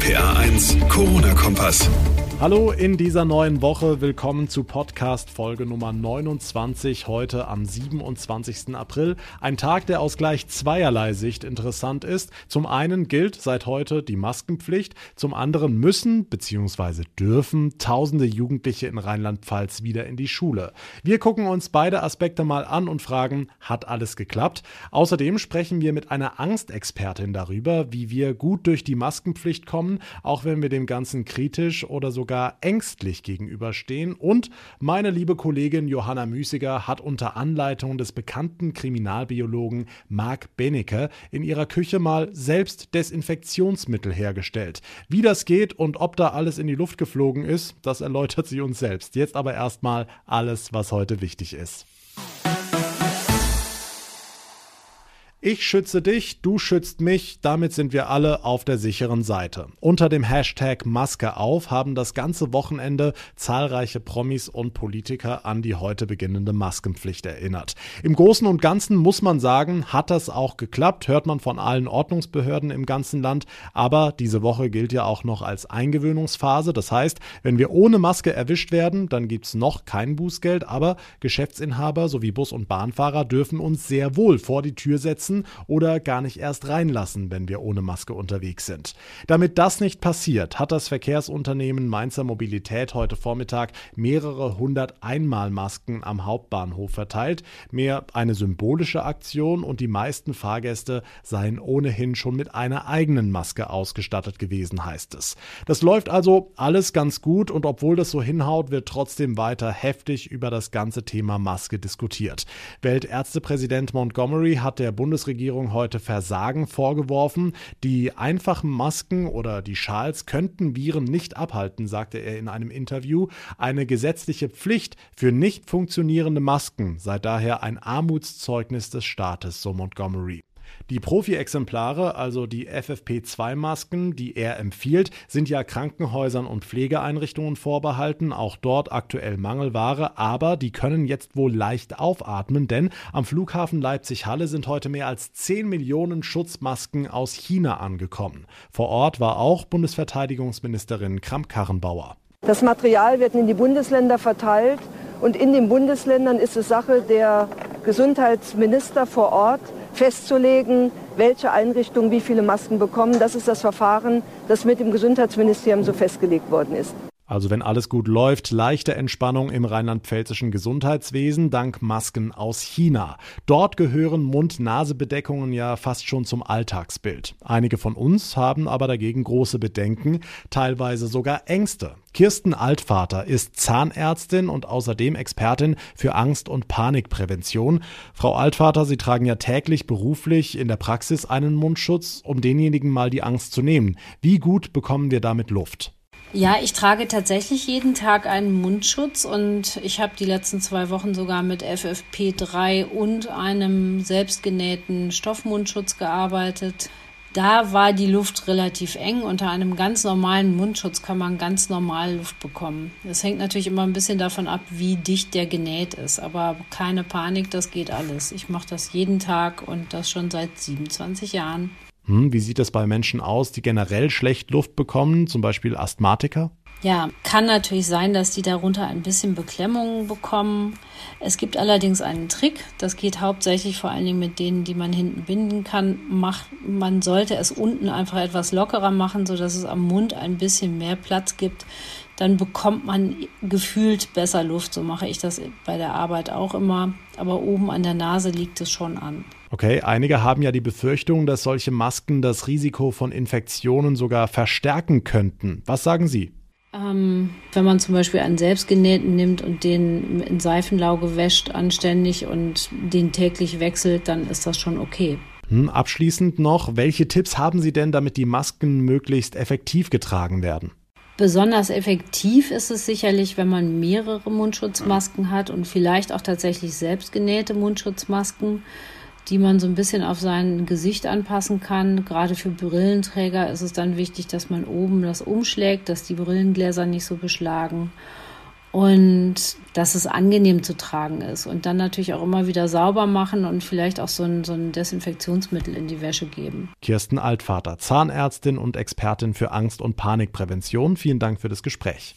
RPA 1, Corona-Kompass. Hallo in dieser neuen Woche. Willkommen zu Podcast Folge Nummer 29, heute am 27. April. Ein Tag, der aus gleich zweierlei Sicht interessant ist. Zum einen gilt seit heute die Maskenpflicht, zum anderen müssen bzw. dürfen tausende Jugendliche in Rheinland-Pfalz wieder in die Schule. Wir gucken uns beide Aspekte mal an und fragen, hat alles geklappt? Außerdem sprechen wir mit einer Angstexpertin darüber, wie wir gut durch die Maskenpflicht kommen, auch wenn wir dem Ganzen kritisch oder sogar sogar ängstlich gegenüberstehen. Und meine liebe Kollegin Johanna Müßiger hat unter Anleitung des bekannten Kriminalbiologen Marc Benecke in ihrer Küche mal selbst Desinfektionsmittel hergestellt. Wie das geht und ob da alles in die Luft geflogen ist, das erläutert sie uns selbst. Jetzt aber erstmal alles, was heute wichtig ist. Ich schütze dich, du schützt mich, damit sind wir alle auf der sicheren Seite. Unter dem Hashtag Maske auf haben das ganze Wochenende zahlreiche Promis und Politiker an die heute beginnende Maskenpflicht erinnert. Im Großen und Ganzen muss man sagen, hat das auch geklappt, hört man von allen Ordnungsbehörden im ganzen Land, aber diese Woche gilt ja auch noch als Eingewöhnungsphase. Das heißt, wenn wir ohne Maske erwischt werden, dann gibt's noch kein Bußgeld, aber Geschäftsinhaber sowie Bus- und Bahnfahrer dürfen uns sehr wohl vor die Tür setzen lassen oder gar nicht erst reinlassen, wenn wir ohne Maske unterwegs sind. Damit das nicht passiert, hat das Verkehrsunternehmen Mainzer Mobilität heute Vormittag mehrere hundert Einmalmasken am Hauptbahnhof verteilt. Mehr eine symbolische Aktion und die meisten Fahrgäste seien ohnehin schon mit einer eigenen Maske ausgestattet gewesen, heißt es. Das läuft also alles ganz gut und obwohl das so hinhaut, wird trotzdem weiter heftig über das ganze Thema Maske diskutiert. Weltärztepräsident Montgomery hat der Bundes Bundesregierung heute Versagen vorgeworfen. Die einfachen Masken oder die Schals könnten Viren nicht abhalten, sagte er in einem Interview. Eine gesetzliche Pflicht für nicht funktionierende Masken sei daher ein Armutszeugnis des Staates, so Montgomery. Die Profi-Exemplare, also die FFP2-Masken, die er empfiehlt, sind ja Krankenhäusern und Pflegeeinrichtungen vorbehalten, auch dort aktuell Mangelware, aber die können jetzt wohl leicht aufatmen, denn am Flughafen Leipzig-Halle sind heute mehr als 10 Millionen Schutzmasken aus China angekommen. Vor Ort war auch Bundesverteidigungsministerin Kramp-Karrenbauer. Das Material wird in die Bundesländer verteilt und in den Bundesländern ist es Sache der Gesundheitsminister vor Ort, festzulegen, welche Einrichtungen wie viele Masken bekommen. Das ist das Verfahren, das mit dem Gesundheitsministerium so festgelegt worden ist. Also wenn alles gut läuft, leichte Entspannung im rheinland-pfälzischen Gesundheitswesen dank Masken aus China. Dort gehören Mund-Nase-Bedeckungen ja fast schon zum Alltagsbild. Einige von uns haben aber dagegen große Bedenken, teilweise sogar Ängste. Kirsten Altvater ist Zahnärztin und außerdem Expertin für Angst- und Panikprävention. Frau Altvater, Sie tragen ja täglich beruflich in der Praxis einen Mundschutz, um denjenigen mal die Angst zu nehmen. Wie gut bekommen wir damit Luft? Ja, ich trage tatsächlich jeden Tag einen Mundschutz und ich habe die letzten zwei Wochen sogar mit FFP3 und einem selbstgenähten Stoffmundschutz gearbeitet. Da war die Luft relativ eng. Unter einem ganz normalen Mundschutz kann man ganz normal Luft bekommen. Es hängt natürlich immer ein bisschen davon ab, wie dicht der genäht ist. Aber keine Panik, das geht alles. Ich mache das jeden Tag und das schon seit 27 Jahren. Hm, wie sieht das bei Menschen aus, die generell schlecht Luft bekommen, zum Beispiel Asthmatiker? Ja, kann natürlich sein, dass die darunter ein bisschen Beklemmungen bekommen. Es gibt allerdings einen Trick, das geht hauptsächlich vor allen Dingen mit denen, die man hinten binden kann. Mach, man sollte es unten einfach etwas lockerer machen, sodass es am Mund ein bisschen mehr Platz gibt. Dann bekommt man gefühlt besser Luft. So mache ich das bei der Arbeit auch immer. Aber oben an der Nase liegt es schon an. Okay, einige haben ja die Befürchtung, dass solche Masken das Risiko von Infektionen sogar verstärken könnten. Was sagen Sie? Ähm, wenn man zum Beispiel einen selbstgenähten nimmt und den in Seifenlauge wäscht anständig und den täglich wechselt, dann ist das schon okay. Hm, abschließend noch, welche Tipps haben Sie denn, damit die Masken möglichst effektiv getragen werden? Besonders effektiv ist es sicherlich, wenn man mehrere Mundschutzmasken hat und vielleicht auch tatsächlich selbstgenähte Mundschutzmasken die man so ein bisschen auf sein Gesicht anpassen kann. Gerade für Brillenträger ist es dann wichtig, dass man oben das umschlägt, dass die Brillengläser nicht so beschlagen. und dass es angenehm zu tragen ist. Und dann natürlich auch immer wieder sauber machen und vielleicht auch so ein, so ein Desinfektionsmittel in die Wäsche geben. Kirsten Altvater, Zahnärztin und Expertin für Angst- und Panikprävention. Vielen Dank für das Gespräch.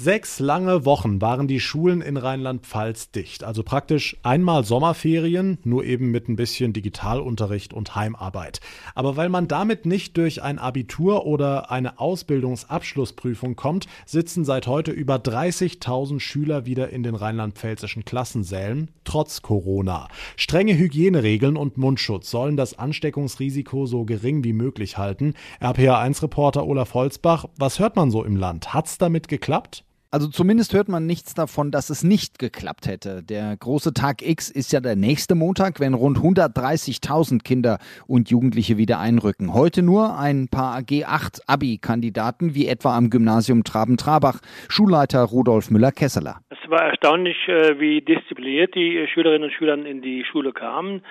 Sechs lange Wochen waren die Schulen in Rheinland-Pfalz dicht. Also praktisch einmal Sommerferien, nur eben mit ein bisschen Digitalunterricht und Heimarbeit. Aber weil man damit nicht durch ein Abitur oder eine Ausbildungsabschlussprüfung kommt, sitzen seit heute über 30.000 Schüler wieder in den rheinland-pfälzischen Klassensälen, trotz Corona. Strenge Hygieneregeln und Mundschutz sollen das Ansteckungsrisiko so gering wie möglich halten. RPA1-Reporter Olaf Holzbach, was hört man so im Land? Hat's damit geklappt? Also zumindest hört man nichts davon, dass es nicht geklappt hätte. Der große Tag X ist ja der nächste Montag, wenn rund 130.000 Kinder und Jugendliche wieder einrücken. Heute nur ein paar G8-Abi-Kandidaten, wie etwa am Gymnasium Traben-Trabach. Schulleiter Rudolf Müller-Kesseler. Es war erstaunlich, äh, wie diszipliniert die Schülerinnen und Schüler in die Schule kamen.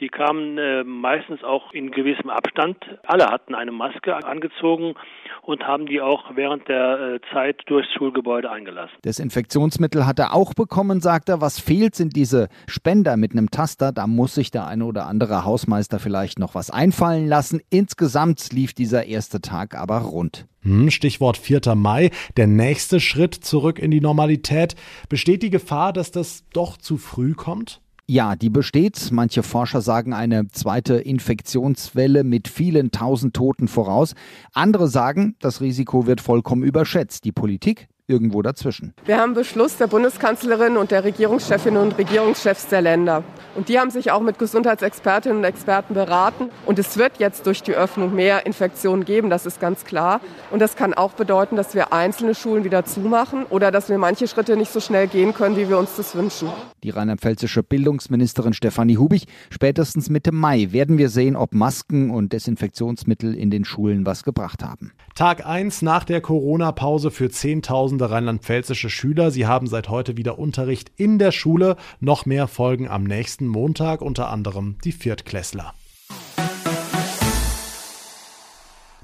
Die kamen äh, meistens auch in gewissem Abstand. Alle hatten eine Maske angezogen und haben die auch während der äh, Zeit durchs Schulgebäude eingelassen. Desinfektionsmittel hat er auch bekommen, sagt er. Was fehlt, sind diese Spender mit einem Taster. Da muss sich der eine oder andere Hausmeister vielleicht noch was einfallen lassen. Insgesamt lief dieser erste Tag aber rund. Hm, Stichwort 4. Mai, der nächste Schritt zurück in die Normalität. Besteht die Gefahr, dass das doch zu früh kommt? Ja, die besteht. Manche Forscher sagen eine zweite Infektionswelle mit vielen tausend Toten voraus. Andere sagen, das Risiko wird vollkommen überschätzt. Die Politik irgendwo dazwischen. Wir haben Beschluss der Bundeskanzlerin und der Regierungschefinnen und Regierungschefs der Länder. Und die haben sich auch mit Gesundheitsexpertinnen und Experten beraten. Und es wird jetzt durch die Öffnung mehr Infektionen geben, das ist ganz klar. Und das kann auch bedeuten, dass wir einzelne Schulen wieder zumachen oder dass wir manche Schritte nicht so schnell gehen können, wie wir uns das wünschen. Die rheinland-pfälzische Bildungsministerin Stefanie Hubig, spätestens Mitte Mai werden wir sehen, ob Masken und Desinfektionsmittel in den Schulen was gebracht haben. Tag 1 nach der Corona-Pause für 10.000 tausende rheinland-pfälzische Schüler. Sie haben seit heute wieder Unterricht in der Schule. Noch mehr folgen am nächsten Montag, unter anderem die Viertklässler.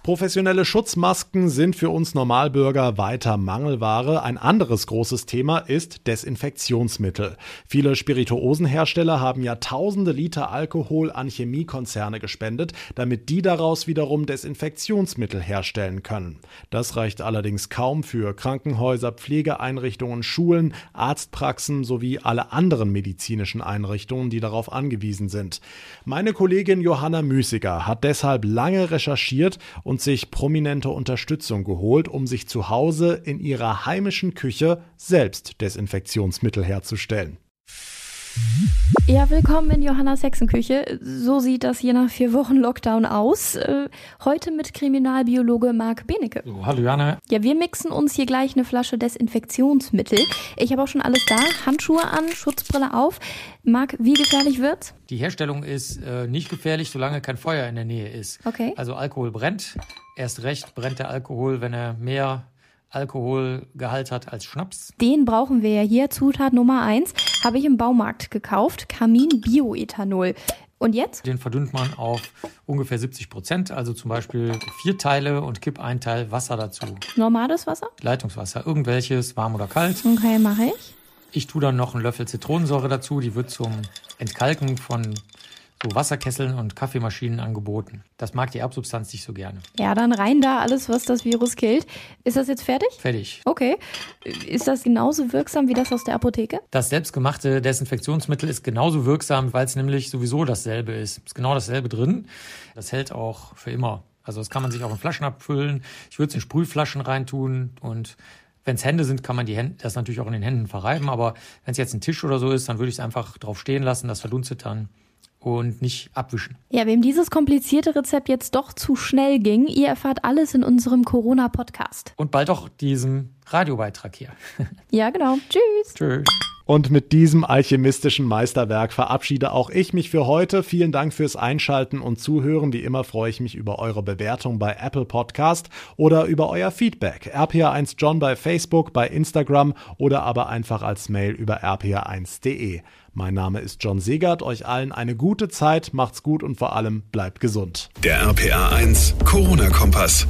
Professionelle Schutzmasken sind für uns Normalbürger weiter Mangelware. Ein anderes großes Thema ist Desinfektionsmittel. Viele Spirituosenhersteller haben ja tausende Liter Alkohol an Chemiekonzerne gespendet, damit die daraus wiederum Desinfektionsmittel herstellen können. Das reicht allerdings kaum für Krankenhäuser, Pflegeeinrichtungen, Schulen, Arztpraxen sowie alle anderen medizinischen Einrichtungen, die darauf angewiesen sind. Meine Kollegin Johanna Müßiger hat deshalb lange recherchiert und sich prominente Unterstützung geholt, um sich zu Hause in ihrer heimischen Küche selbst Desinfektionsmittel herzustellen. Ja, willkommen in Johannas Hexenküche. So sieht das je nach vier Wochen Lockdown aus. Äh, heute mit Kriminalbiologe Marc Benecke. So, hallo Johanna. Ja, wir mixen uns hier gleich eine Flasche Desinfektionsmittel. Ich habe auch schon alles da. Handschuhe an, Schutzbrille auf. Marc, wie gefährlich wird's? Die Herstellung ist äh, nicht gefährlich, solange kein Feuer in der Nähe ist. Okay. Also Alkohol brennt. Erst recht brennt der Alkohol, wenn er mehr Alkoholgehalt hat als Schnaps. Den brauchen wir ja hier. Zutat Nummer eins habe ich im Baumarkt gekauft. Kamin Bioethanol. Und jetzt? Den verdünnt man auf ungefähr 70 Prozent, also zum Beispiel vier Teile und kipp ein Teil Wasser dazu. Normales Wasser? Leitungswasser, irgendwelches, warm oder kalt. Okay, mache ich. Ich tue dann noch einen Löffel Zitronensäure dazu, die wird zum Entkalken von so Wasserkesseln und Kaffeemaschinen angeboten. Das mag die Erbsubstanz nicht so gerne. Ja, dann rein da alles, was das Virus killt. Ist das jetzt fertig? Fertig. Okay. Ist das genauso wirksam wie das aus der Apotheke? Das selbstgemachte Desinfektionsmittel ist genauso wirksam, weil es nämlich sowieso dasselbe ist. Ist genau dasselbe drin. Das hält auch für immer. Also das kann man sich auch in Flaschen abfüllen. Ich würde es in Sprühflaschen reintun und wenn es Hände sind, kann man die Hände, das natürlich auch in den Händen verreiben. Aber wenn es jetzt ein Tisch oder so ist, dann würde ich es einfach drauf stehen lassen. Das verdunstet dann und nicht abwischen. Ja, wem dieses komplizierte Rezept jetzt doch zu schnell ging, ihr erfahrt alles in unserem Corona-Podcast. Und bald auch diesem Radiobeitrag hier. ja, genau. Tschüss. Tschüss. Und mit diesem alchemistischen Meisterwerk verabschiede auch ich mich für heute. Vielen Dank fürs Einschalten und Zuhören. Wie immer freue ich mich über eure Bewertung bei Apple Podcast oder über euer Feedback. RPA1 John bei Facebook, bei Instagram oder aber einfach als Mail über rpa1.de. Mein Name ist John Segert. Euch allen eine gute Zeit, macht's gut und vor allem bleibt gesund. Der RPA1 Corona-Kompass.